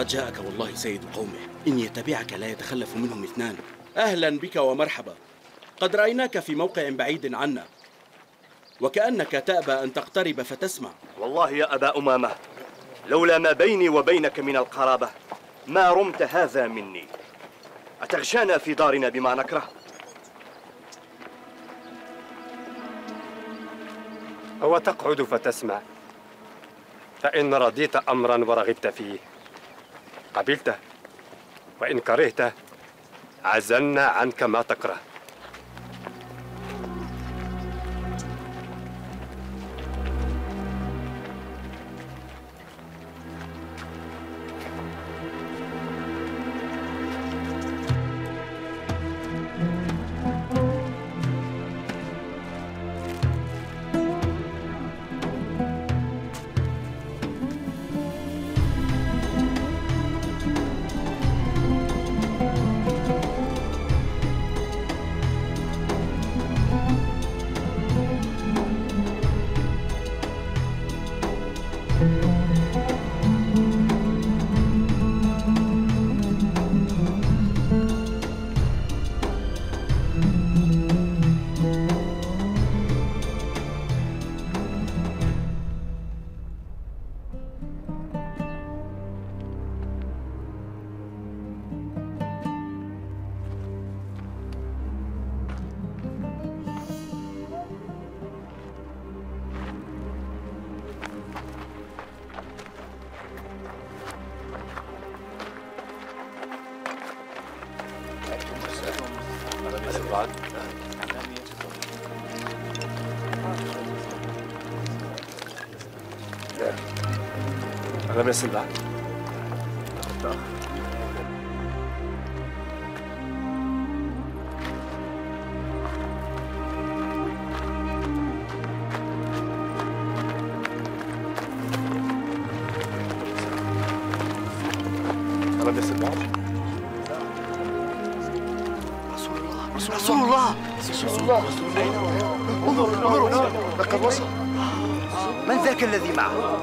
قد جاءك والله سيد قومه. إن يتبعك لا يتخلف منهم اثنان. أهلا بك ومرحبا. قد رأيناك في موقع بعيد عنا. وكأنك تأبى أن تقترب فتسمع. والله يا أبا أمامة لولا ما بيني وبينك من القرابة ما رمت هذا مني. أتغشانا في دارنا بما نكره؟ أو تقعد فتسمع؟ فإن رضيت أمرا ورغبت فيه. قبلته. وإن كرهته عزلنا عنك ما تكره. أنا بس الله أنا بس الله رسول الله رسول الله انظروا انظروا لقد وصل من ذاك الذي معه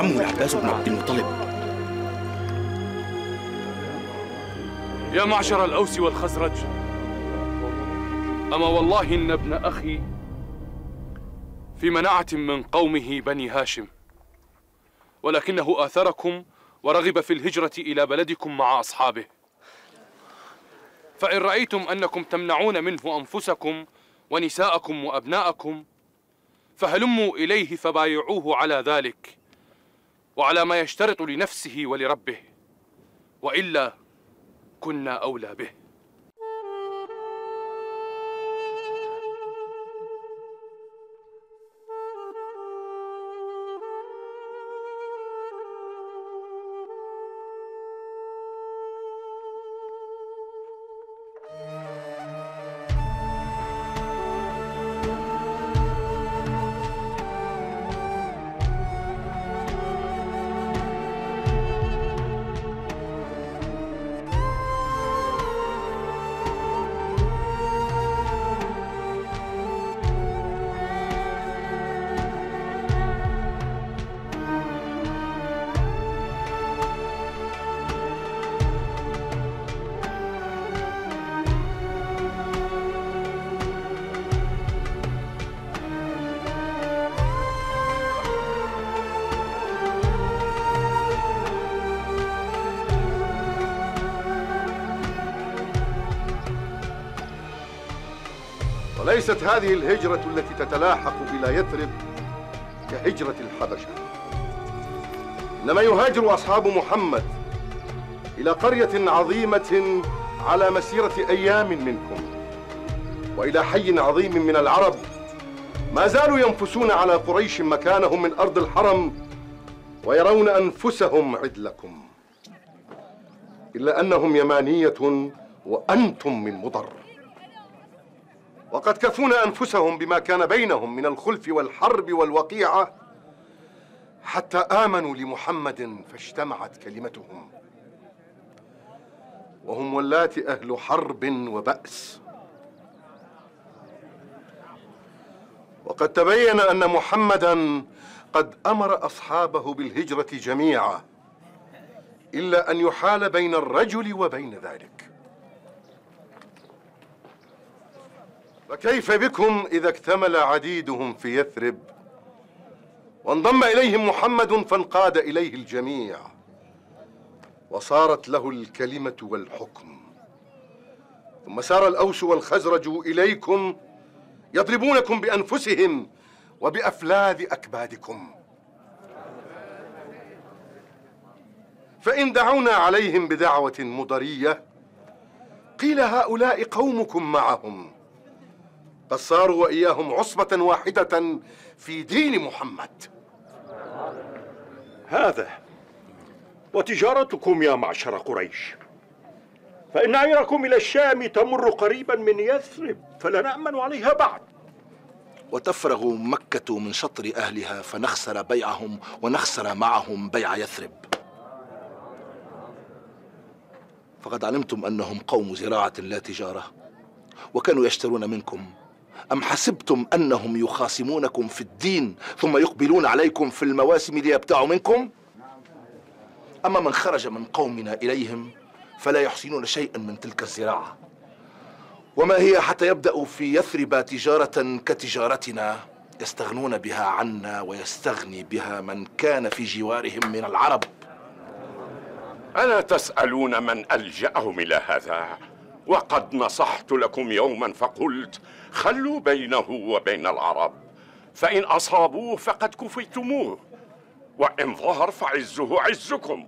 عمه العباس بن عبد المطلب يا معشر الأوس والخزرج أما والله إن ابن أخي في مناعة من قومه بني هاشم ولكنه آثركم ورغب في الهجرة إلى بلدكم مع أصحابه. فإن رأيتم أنكم تمنعون منه أنفسكم ونساءكم وأبناءكم فهلموا إليه فبايعوه على ذلك. وعلى ما يشترط لنفسه ولربه وإلا كنا أولى به. وليست هذه الهجرة التي تتلاحق إلى يثرب كهجرة الحبشة. إنما يهاجر أصحاب محمد إلى قرية عظيمة على مسيرة أيام منكم وإلى حي عظيم من العرب. ما زالوا ينفسون على قريش مكانهم من أرض الحرم ويرون أنفسهم عدلكم إلا أنهم يمانية وأنتم من مضر. وقد كفونا أنفسهم بما كان بينهم من الخلف والحرب والوقيعة حتى آمنوا لمحمد فاجتمعت كلمتهم. وهم واللات أهل حرب وبأس. وقد تبين أن محمدا قد أمر أصحابه بالهجرة جميعا إلا أن يحال بين الرجل وبين ذلك. فكيف بكم إذا اكتمل عديدهم في يثرب؟ وانضم إليهم محمد فانقاد إليه الجميع. وصارت له الكلمة والحكم. ثم سار الأوس والخزرج إليكم يضربونكم بأنفسهم وبأفلاذ أكبادكم. فإن دعونا عليهم بدعوة مضرية قيل هؤلاء قومكم معهم. قد صاروا وإياهم عصبة واحدة في دين محمد. هذا وتجارتكم يا معشر قريش. فإن عيركم إلى الشام تمر قريبا من يثرب فلا نأمن عليها بعد. وتفرغ مكة من شطر أهلها فنخسر بيعهم ونخسر معهم بيع يثرب. فقد علمتم أنهم قوم زراعة لا تجارة وكانوا يشترون منكم أم حسبتم أنهم يخاصمونكم في الدين ثم يقبلون عليكم في المواسم ليبتاعوا منكم؟ أما من خرج من قومنا إليهم فلا يحسنون شيئا من تلك الزراعة. وما هي حتى يبدأوا في يثرب تجارة كتجارتنا يستغنون بها عنا ويستغني بها من كان في جوارهم من العرب. ألا تسألون من ألجأهم إلى هذا؟ وقد نصحت لكم يوما فقلت خلوا بينه وبين العرب. فإن أصابوه فقد كفيتموه وإن ظهر فعزه عزكم.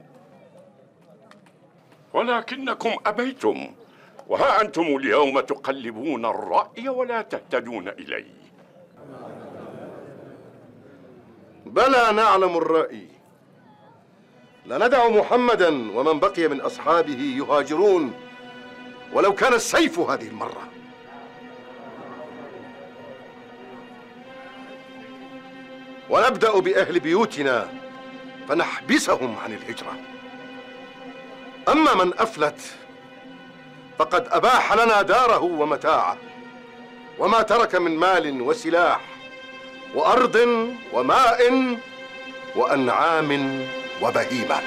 ولكنكم أبيتم وها أنتم اليوم تقلبون الرأي ولا تهتدون إليه. بلى نعلم الرأي. لندع محمدا ومن بقي من أصحابه يهاجرون. ولو كان السيف هذه المرة. ونبدأ بأهل بيوتنا فنحبسهم عن الهجرة. أما من أفلت فقد أباح لنا داره ومتاعه وما ترك من مال وسلاح وأرض وماء وأنعام وبهيمة.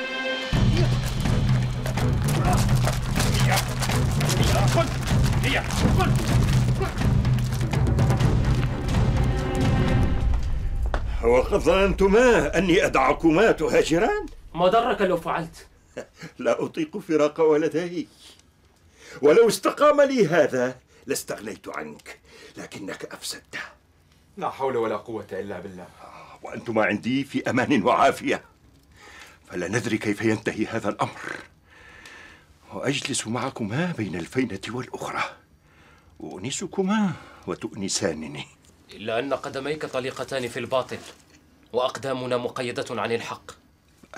وقد ظننتما أني أدعكما تهاجران؟ ما ضرك لو فعلت. لا أطيق فراق ولدي. ولو استقام لي هذا لاستغنيت عنك لكنك أفسدته لا حول ولا قوة إلا بالله. وأنتما عندي في أمان وعافية. فلا ندري كيف ينتهي هذا الأمر. وأجلس معكما بين الفينة والأخرى. أؤنسكما وتؤنسانني. إلا أن قدميك طليقتان في الباطل وأقدامنا مقيدة عن الحق.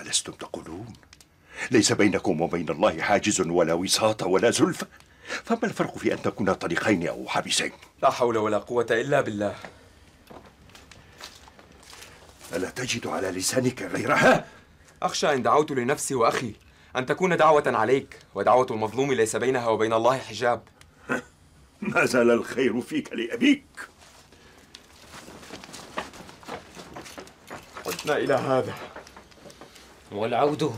ألستم تقولون؟ ليس بينكم وبين الله حاجز ولا وساطة ولا زلفة؟ فما الفرق في أن تكونا طليقين أو حابسين لا حول ولا قوة إلا بالله. ألا تجد على لسانك غيرها؟ أخشى إن دعوت لنفسي وأخي أن تكون دعوة عليك ودعوة المظلوم ليس بينها وبين الله حجاب. ما زال الخير فيك لأبيك. عدنا إلى هذا. والعود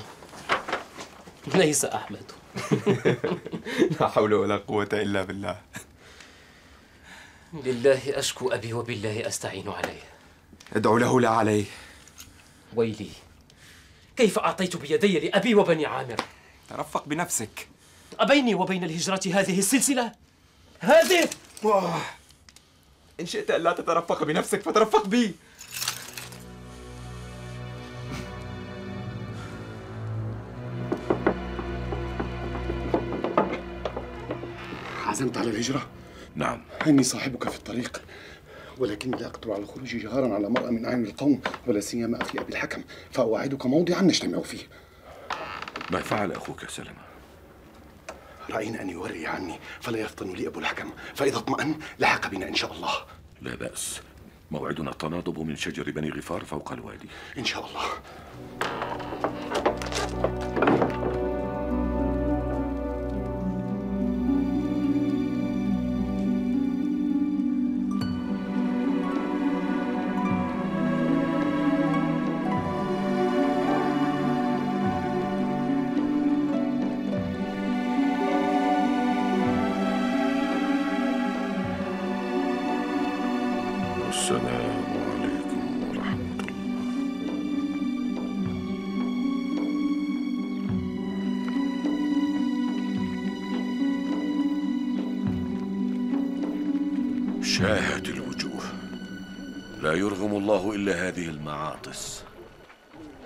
ليس أحمد. لا حول ولا قوة إلا بالله. لله أشكو أبي وبالله أستعين عليه. أدعو له لا عليه. ويلي كيف أعطيت بيدي لأبي وبني عامر؟ ترفق بنفسك. أبيني وبين الهجرة هذه السلسلة. هذه. إن شئت ألا تترفق بنفسك فترفق بي. عزمت على الهجرة؟ نعم. إني صاحبك في الطريق ولكني لا أقدر على الخروج جهارا على مرأى من أعين القوم ولا سيما أخي أبي الحكم فأوعدك موضعا نجتمع فيه. ما فعل أخوك سلمة؟ رأينا أن يوري عني فلا يفطن لي أبو الحكم فإذا اطمأن لحق بنا إن شاء الله. لا بأس. موعدنا التناضب من شجر بني غفار فوق الوادي. إن شاء الله.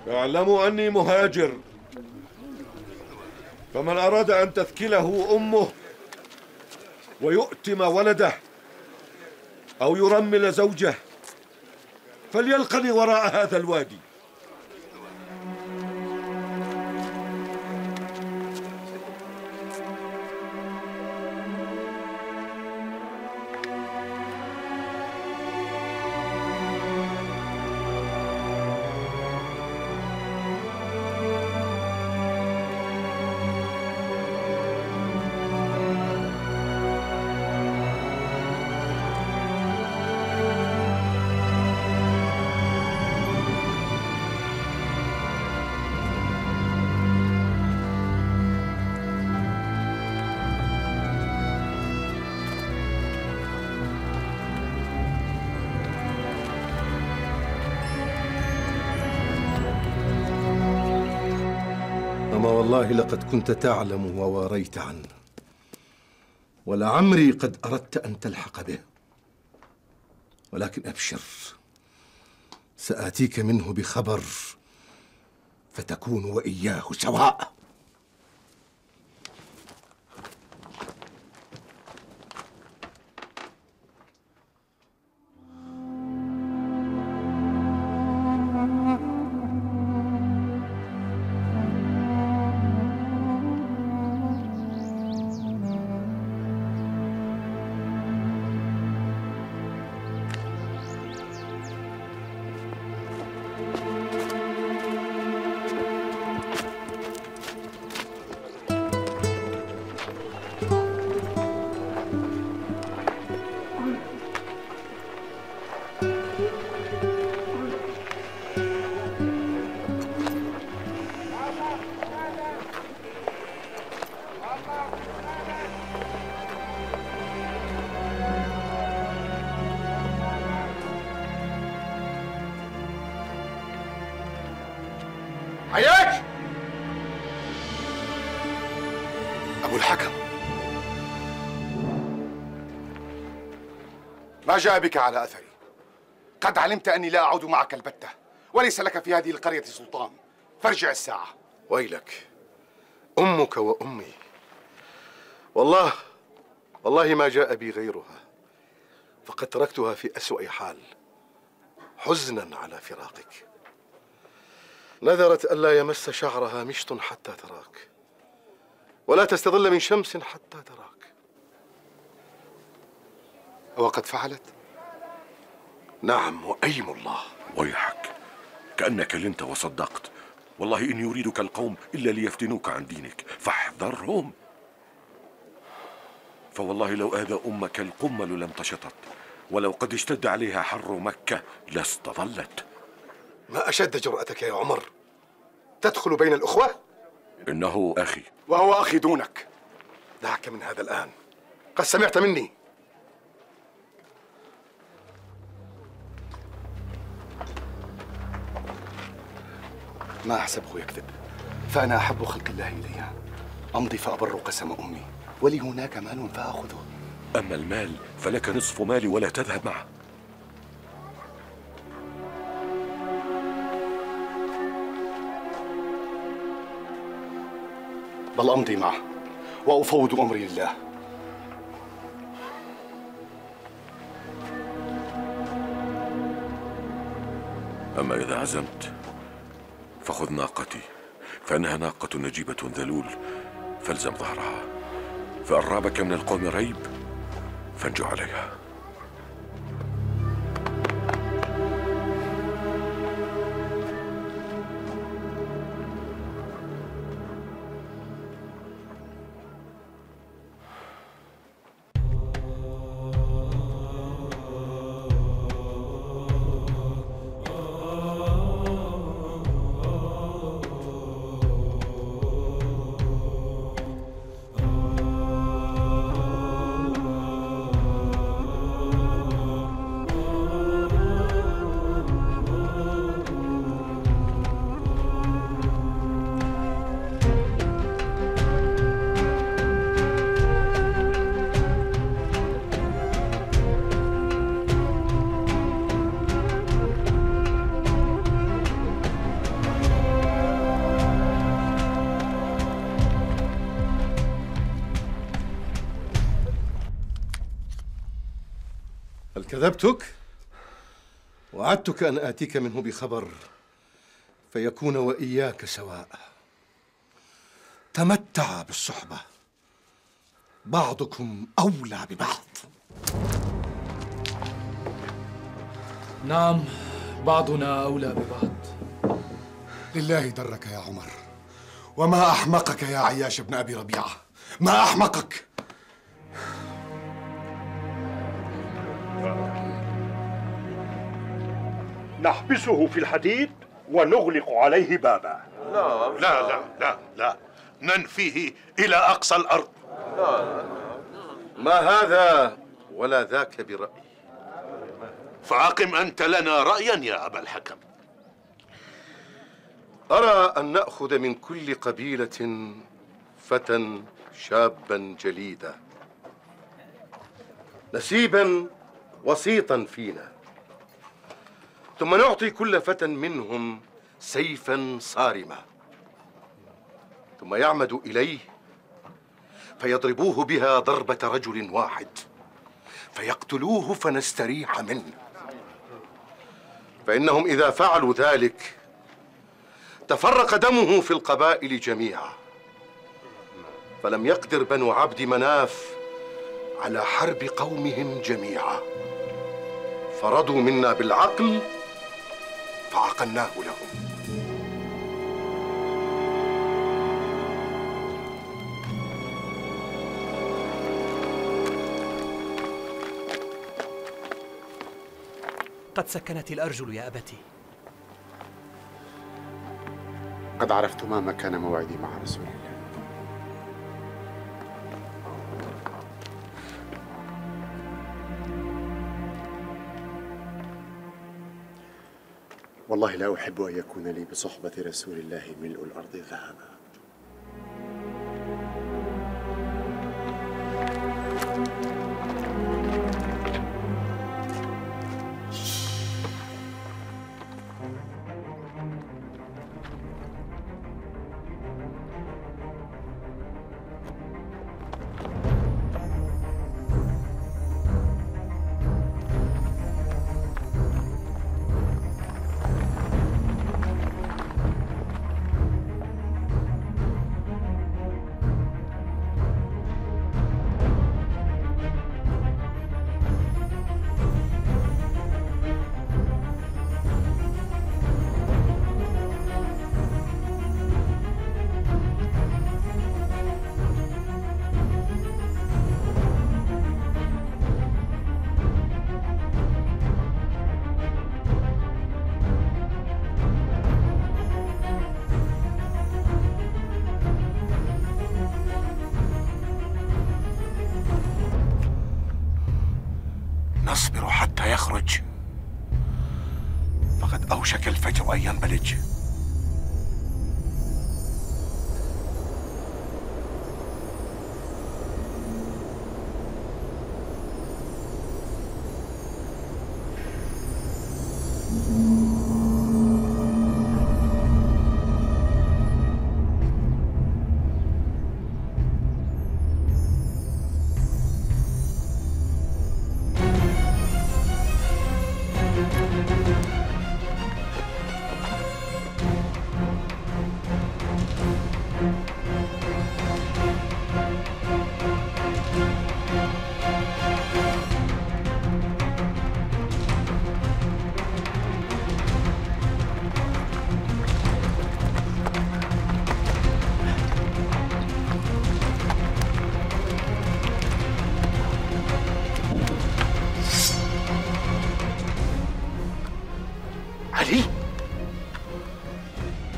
اعلموا أني مهاجر. فمن أراد أن تثكله أمه ويؤتم ولده أو يرمل زوجه فليلقني وراء هذا الوادي. والله لقد كنت تعلم وواريت عنه. ولعمري قد أردت أن تلحق به. ولكن أبشر سآتيك منه بخبر فتكون وإياه سواء. ما جاء بك على أثري. قد علمت أني لا أعود معك البتة وليس لك في هذه القرية سلطان. فارجع الساعة. ويلك. أمك وأمي. والله والله ما جاء بي غيرها. فقد تركتها في أسوأ حال. حزنا على فراقك. نذرت ألا يمس شعرها مشط حتى تراك. ولا تستظل من شمس حتى تراك. وقد فعلت؟ نعم وأيم الله. ويحك. كأنك لنت وصدقت. والله إن يريدك القوم إلا ليفتنوك عن دينك. فاحذرهم. فوالله لو آذى أمك القمل لانتشطت ولو قد اشتد عليها حر مكة لاستظلت. ما أشد جرأتك يا عمر؟ تدخل بين الأخوة؟ إنه أخي. وهو أخي دونك. دعك من هذا الآن. قد سمعت مني. ما أحسبه يكذب. فأنا أحب خلق الله إلي أمضي فأبر قسم أمي. ولي هناك مال فأخذه. أما المال فلك نصف مالي ولا تذهب معه. بل أمضي معه. وأفوض أمري لله. أما إذا عزمت. فخذ ناقتي. فإنها ناقة نجيبة ذلول فالزم ظهرها. فإن رابك من القوم ريب فانجو عليها. كذبتك؟ وعدتك أن آتيك منه بخبر فيكون وإياك سواء. تمتع بالصحبة. بعضكم أولى ببعض. نعم بعضنا أولى ببعض. لله درك يا عمر. وما أحمقك يا عياش بن أبي ربيعة؟ ما أحمقك؟ نحبسه في الحديد ونغلق عليه بابا. لا لا لا لا ننفيه إلى أقصى الأرض. ما هذا؟ ولا ذاك برأي فأقم أنت لنا رأيا يا أبا الحكم. أرى أن نأخذ من كل قبيلة فتى شابا جليدا. نسيبا وسيطا فينا. ثم نعطي كل فتى منهم سيفا صارما. ثم يعمد إليه فيضربوه بها ضربة رجل واحد فيقتلوه فنستريح منه. فإنهم إذا فعلوا ذلك تفرق دمه في القبائل جميعا. فلم يقدر بنو عبد مناف على حرب قومهم جميعا. فرضوا منا بالعقل فعقلناه لهم. قد سكنت الأرجل يا أبتي. قد عرفت ما مكان موعدي مع رسول والله لا أحب أن يكون لي بصحبة رسول الله ملء الأرض ذهبا.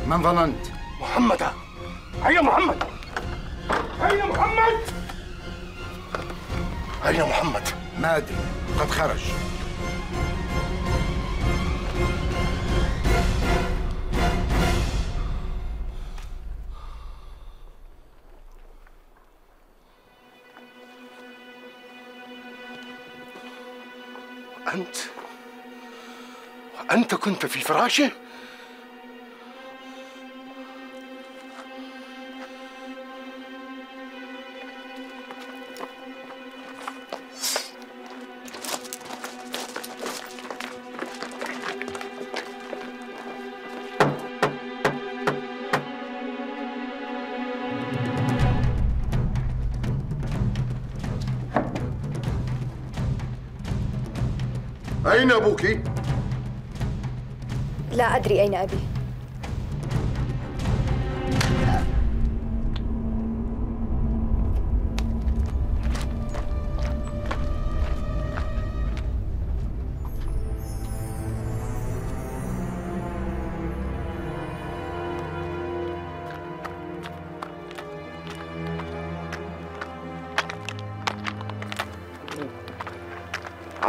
من ظننت؟ محمد أين محمد أين محمد أين محمد؟ ما أدري قد خرج أنت أنت كنت في فراشه؟ أين أبوك؟ لا أدري أين أبي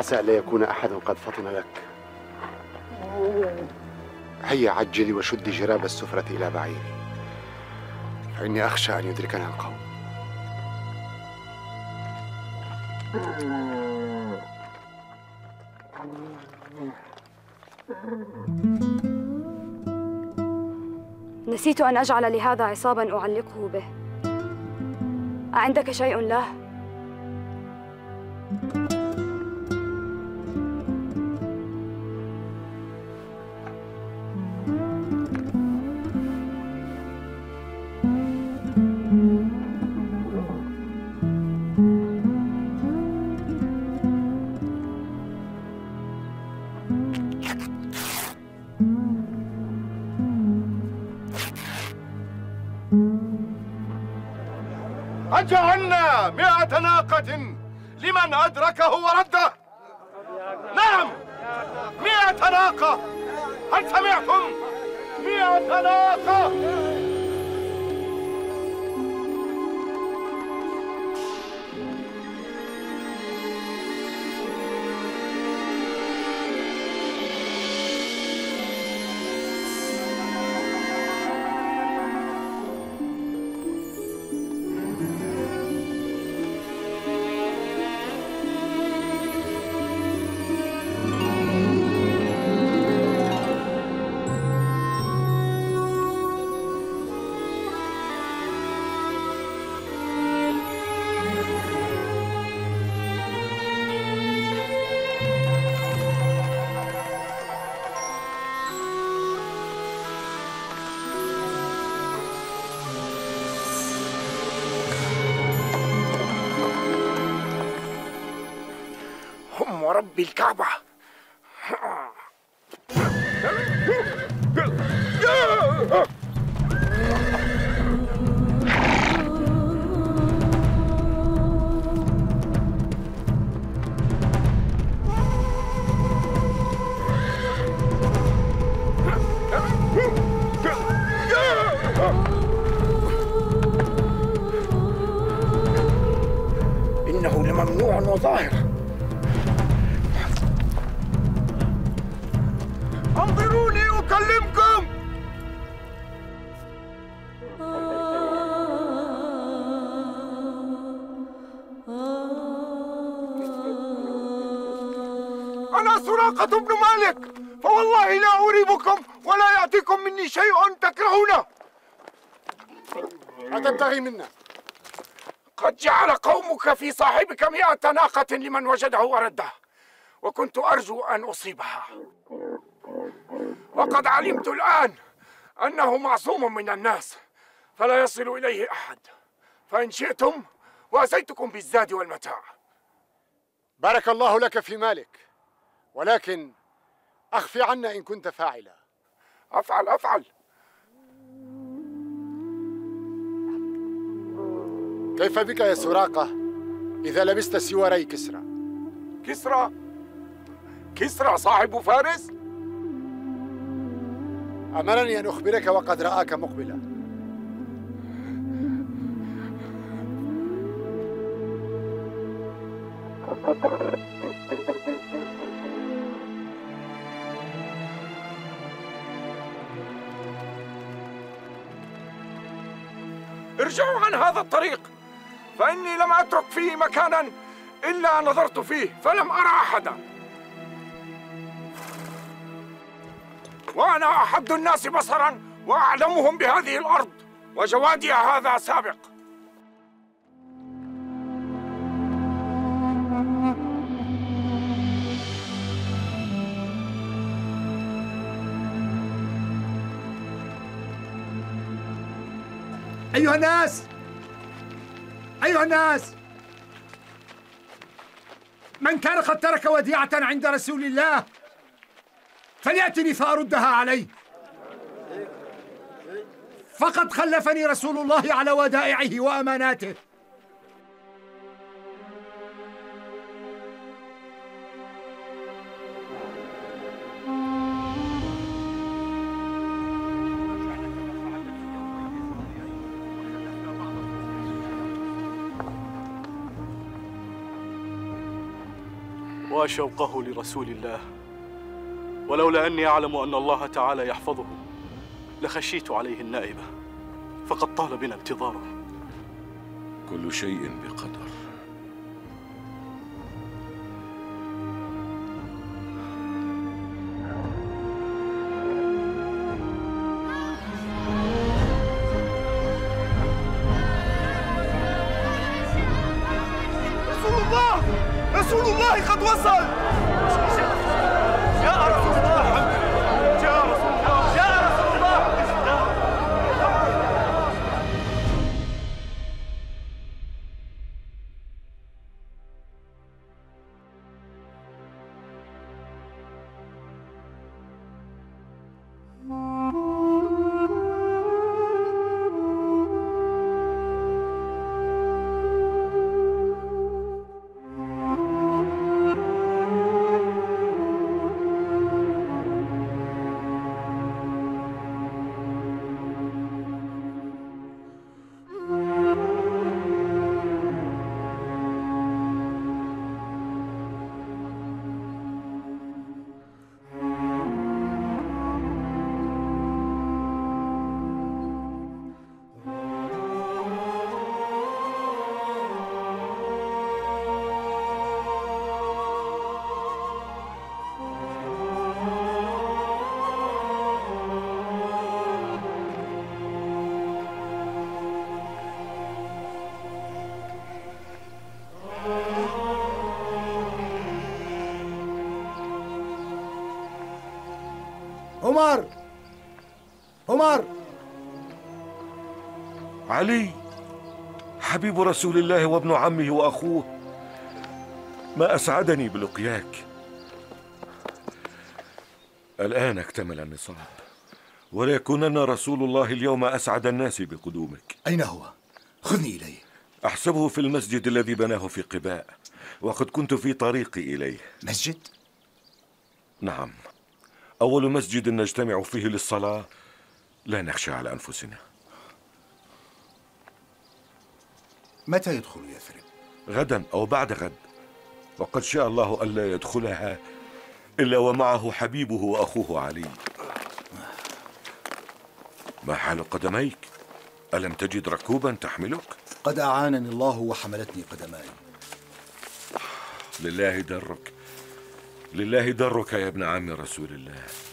عسى ألا يكون أحد قد فطن لك. هيا عجلي وشدي جراب السفرة إلى بعيري. فإني أخشى أن يدركنا القوم. نسيت أن أجعل لهذا عصابا أعلقه به. أعندك شيء له؟ أجعلنا مئة ناقة لمن أدركه ورده. نعم مئة ناقة. هل سمعتم؟ مئة ناقة. هم ورب الكعبة. إنه لممنوع وظاهر. أكلمكم! أنا سراقة بن مالك! فوالله لا أريبكم ولا يأتيكم مني شيء تكرهونه! تبتغي منا! قد جعل قومك في صاحبك مئة ناقة لمن وجده ورده وكنت أرجو أن أصيبها. وقد علمت الآن أنه معصوم من الناس فلا يصل إليه أحد. فإن شئتم وأتيتكم بالزاد والمتاع. بارك الله لك في مالك ولكن أخفي عنا إن كنت فاعلا. أفعل أفعل. كيف بك يا سراقة؟ إذا لبست سواري كسرى. كسرى؟ كسرى صاحب فارس؟ أمرني أن أخبرك وقد رآك مقبلا. ارجعوا عن هذا الطريق. فإني لم أترك فيه مكانا إلا نظرت فيه فلم أرى أحدا. وأنا أحد الناس بصرا وأعلمهم بهذه الأرض وجوادها هذا سابق. أيها الناس! أيها الناس! من كان قد ترك وديعة عند رسول الله؟ فليأتني فأردها عليه فقد خلفني رسول الله على ودائعه وأماناته. وشوقه لرسول الله. ولولا أني أعلم أن الله تعالى يحفظه لخشيت عليه النائبة فقد طال بنا انتظاره. كل شيء بقدر. عمر. عمر. علي حبيب رسول الله وابن عمه وأخوه ما أسعدني بلقياك. الآن اكتمل النصاب وليكونن رسول الله اليوم أسعد الناس بقدومك. أين هو؟ خذني إليه. أحسبه في المسجد الذي بناه في قباء وقد كنت في طريقي إليه. مسجد؟ نعم. أول مسجد نجتمع فيه للصلاة؟ لا نخشى على أنفسنا. متى يدخل يثرب؟ غدا أو بعد غد. وقد شاء الله الا يدخلها إلا ومعه حبيبه وأخوه علي. ما حال قدميك؟ ألم تجد ركوبا تحملك؟ قد أعانني الله وحملتني قدماي. لله درك. لله درك يا ابن عم رسول الله.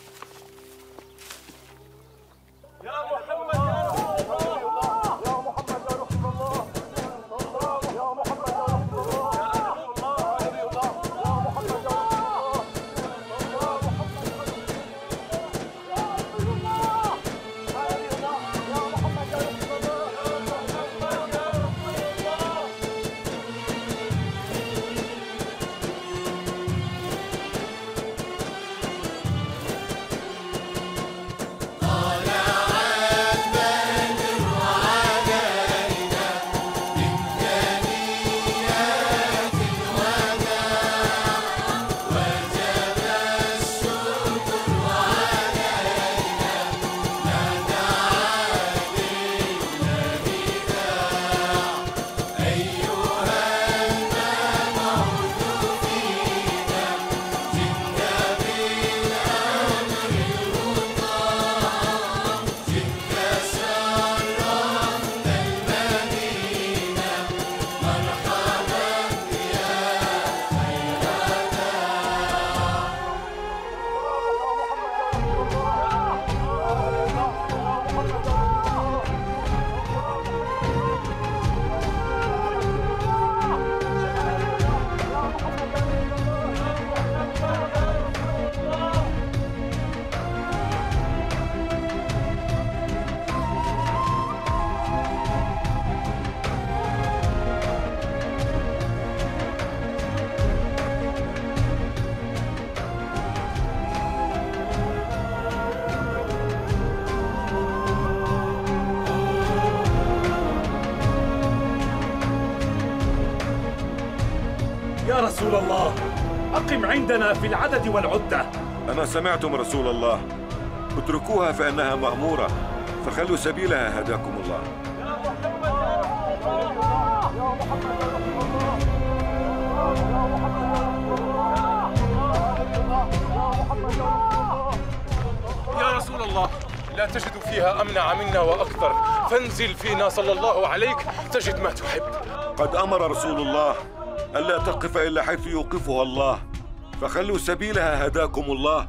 عندنا في العدد والعدة. أما سمعتم رسول الله. اتركوها فإنها مأمورة. فخلوا سبيلها هداكم الله. يا رسول الله لا تجد فيها أمنع منا وأكثر. فانزل فينا صلى الله عليك تجد ما تحب. قد أمر رسول الله ألا تقف إلا حيث يوقفها الله. فخلوا سبيلها هداكم الله.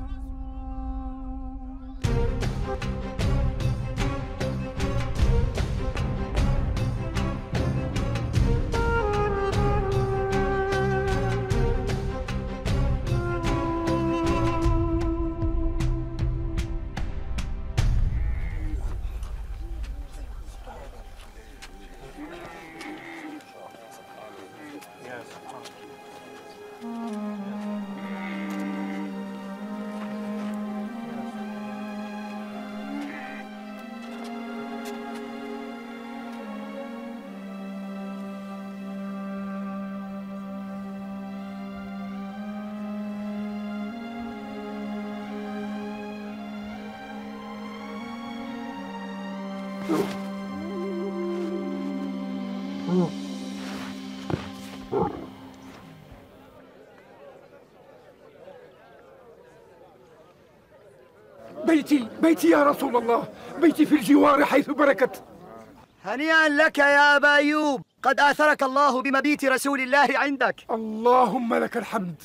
بيتي بيتي يا رسول الله. بيتي في الجوار حيث بركت. هنيئا لك يا أبا أيوب. قد آثرك الله بمبيت رسول الله عندك. اللهم لك الحمد.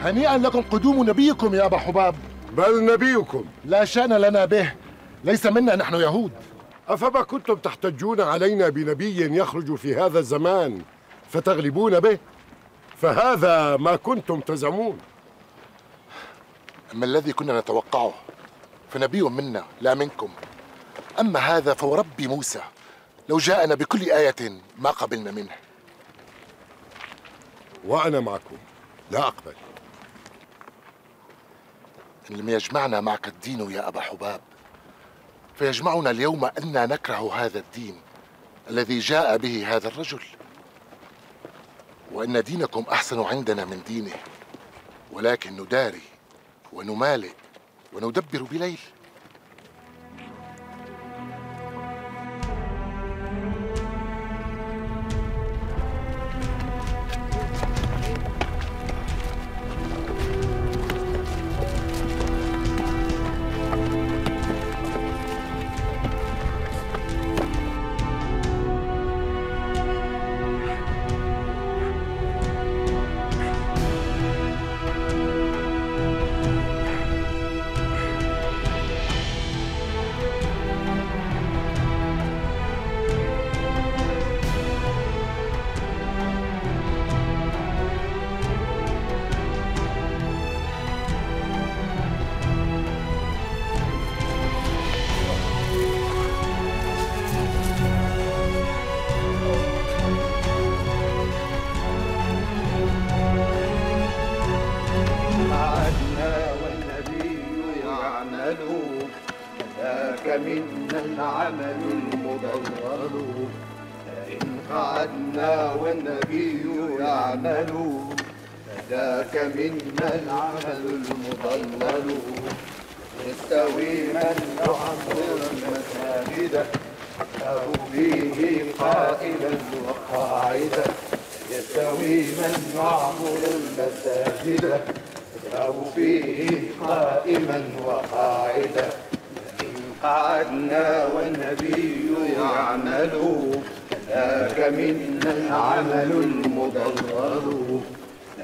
هنيئا لكم قدوم نبيكم يا أبا حباب. بل نبيكم. لا شأن لنا به. ليس منا نحن يهود. أفما كنتم تحتجون علينا بنبي يخرج في هذا الزمان فتغلبون به؟ فهذا ما كنتم تزعمون. أما الذي كنا نتوقعه فنبي منا لا منكم. أما هذا فورب موسى. لو جاءنا بكل آية ما قبلنا منه. وأنا معكم. لا أقبل. إن لم يجمعنا معك الدين يا أبا حباب فيجمعنا اليوم أننا نكره هذا الدين الذي جاء به هذا الرجل. وأن دينكم أحسن عندنا من دينه. ولكن نداري ونمالئ وندبر بليل. ذاك منا العمل المضلل فإن قعدنا والنبي يعمل ذاك منا العمل المضلل يستوي من يعمر المساجد أو فيه قائلا وقاعدا يستوي من يعمر المساجد أو فيه قائما وقاعدا قعدنا والنبي يعمل. ذاك منا العمل المضلل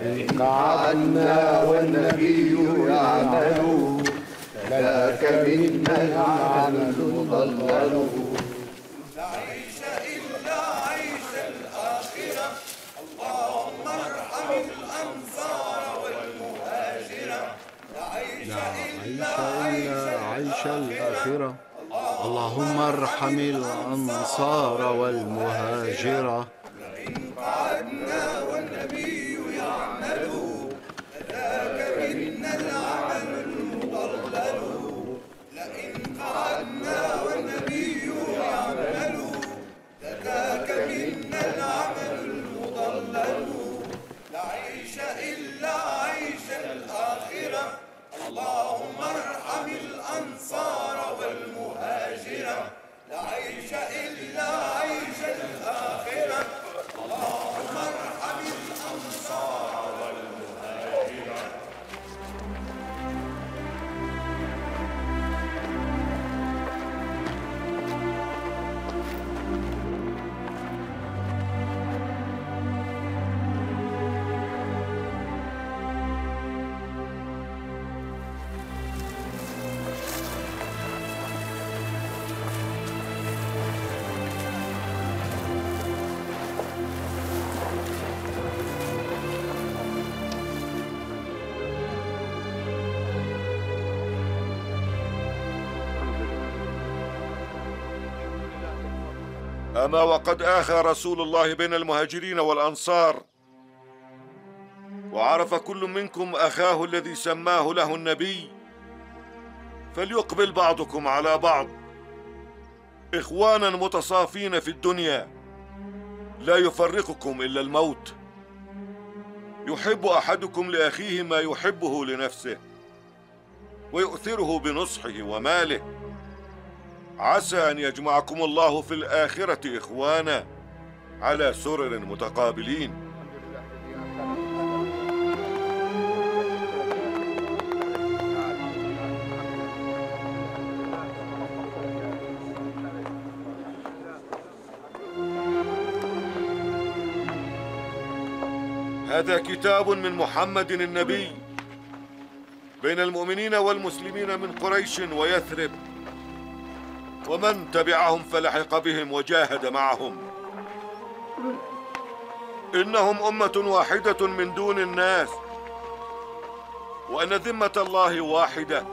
إن قعدنا والنبي يعمل. ذاك منا العمل المضلل عيش إلا عيش الآخرة اللهم ارحم الأنصار والمهاجرة. قعدنا والنبي أما وقد آخى رسول الله بين المهاجرين والأنصار. وعرف كل منكم أخاه الذي سماه له النبي. فليقبل بعضكم على بعض. إخوانا متصافين في الدنيا. لا يفرقكم إلا الموت. يحب أحدكم لأخيه ما يحبه لنفسه. ويؤثره بنصحه وماله. عسى أن يجمعكم الله في الآخرة إخوانا على سرر متقابلين. هذا كتاب من محمد النبي. بين المؤمنين والمسلمين من قريش ويثرب. ومن تبعهم فلحق بهم وجاهد معهم. إنهم أمة واحدة من دون الناس. وأن ذمة الله واحدة.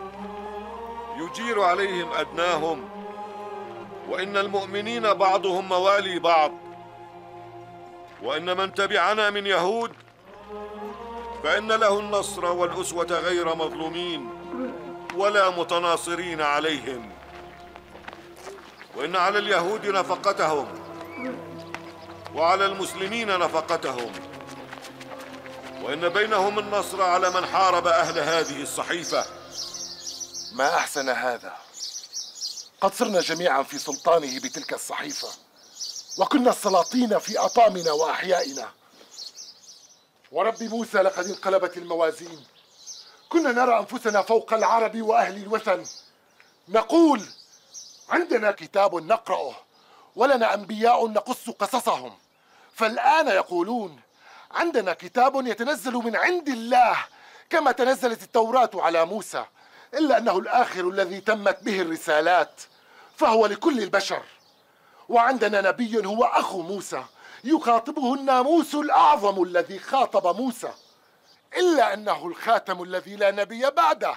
يجير عليهم أدناهم. وإن المؤمنين بعضهم موالي بعض. وإن من تبعنا من يهود. فإن له النصر والأسوة غير مظلومين. ولا متناصرين عليهم. وإن على اليهود نفقتهم. وعلى المسلمين نفقتهم. وإن بينهم النصر على من حارب أهل هذه الصحيفة. ما أحسن هذا؟ قد صرنا جميعا في سلطانه بتلك الصحيفة. وكنا السلاطين في أطامنا وأحيائنا. ورب موسى لقد انقلبت الموازين. كنا نرى أنفسنا فوق العرب وأهل الوثن. نقول عندنا كتاب نقرأه ولنا أنبياء نقص قصصهم. فالآن يقولون عندنا كتاب يتنزل من عند الله كما تنزلت التوراة على موسى إلا أنه الآخر الذي تمت به الرسالات فهو لكل البشر. وعندنا نبي هو أخو موسى يخاطبه الناموس الأعظم الذي خاطب موسى إلا أنه الخاتم الذي لا نبي بعده.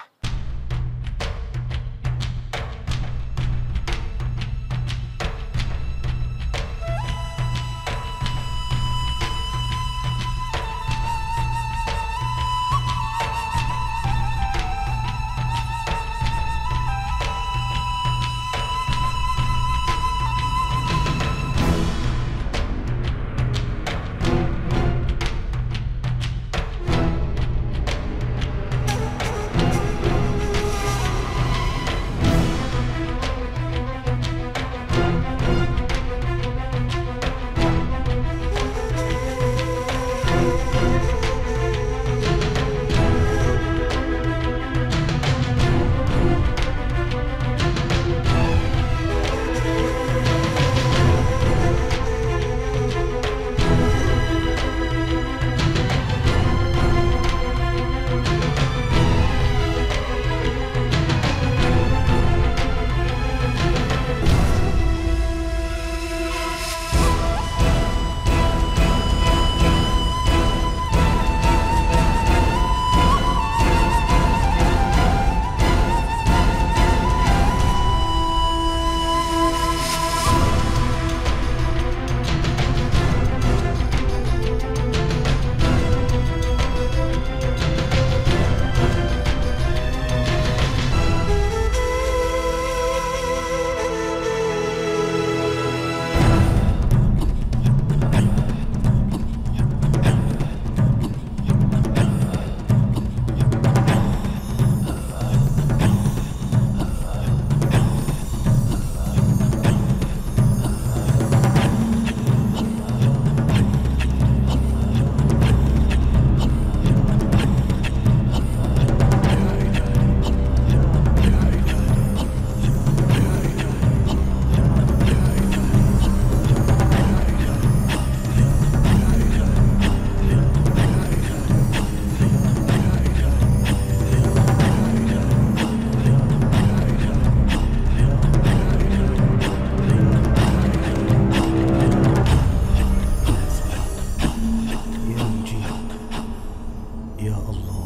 Ya Allah.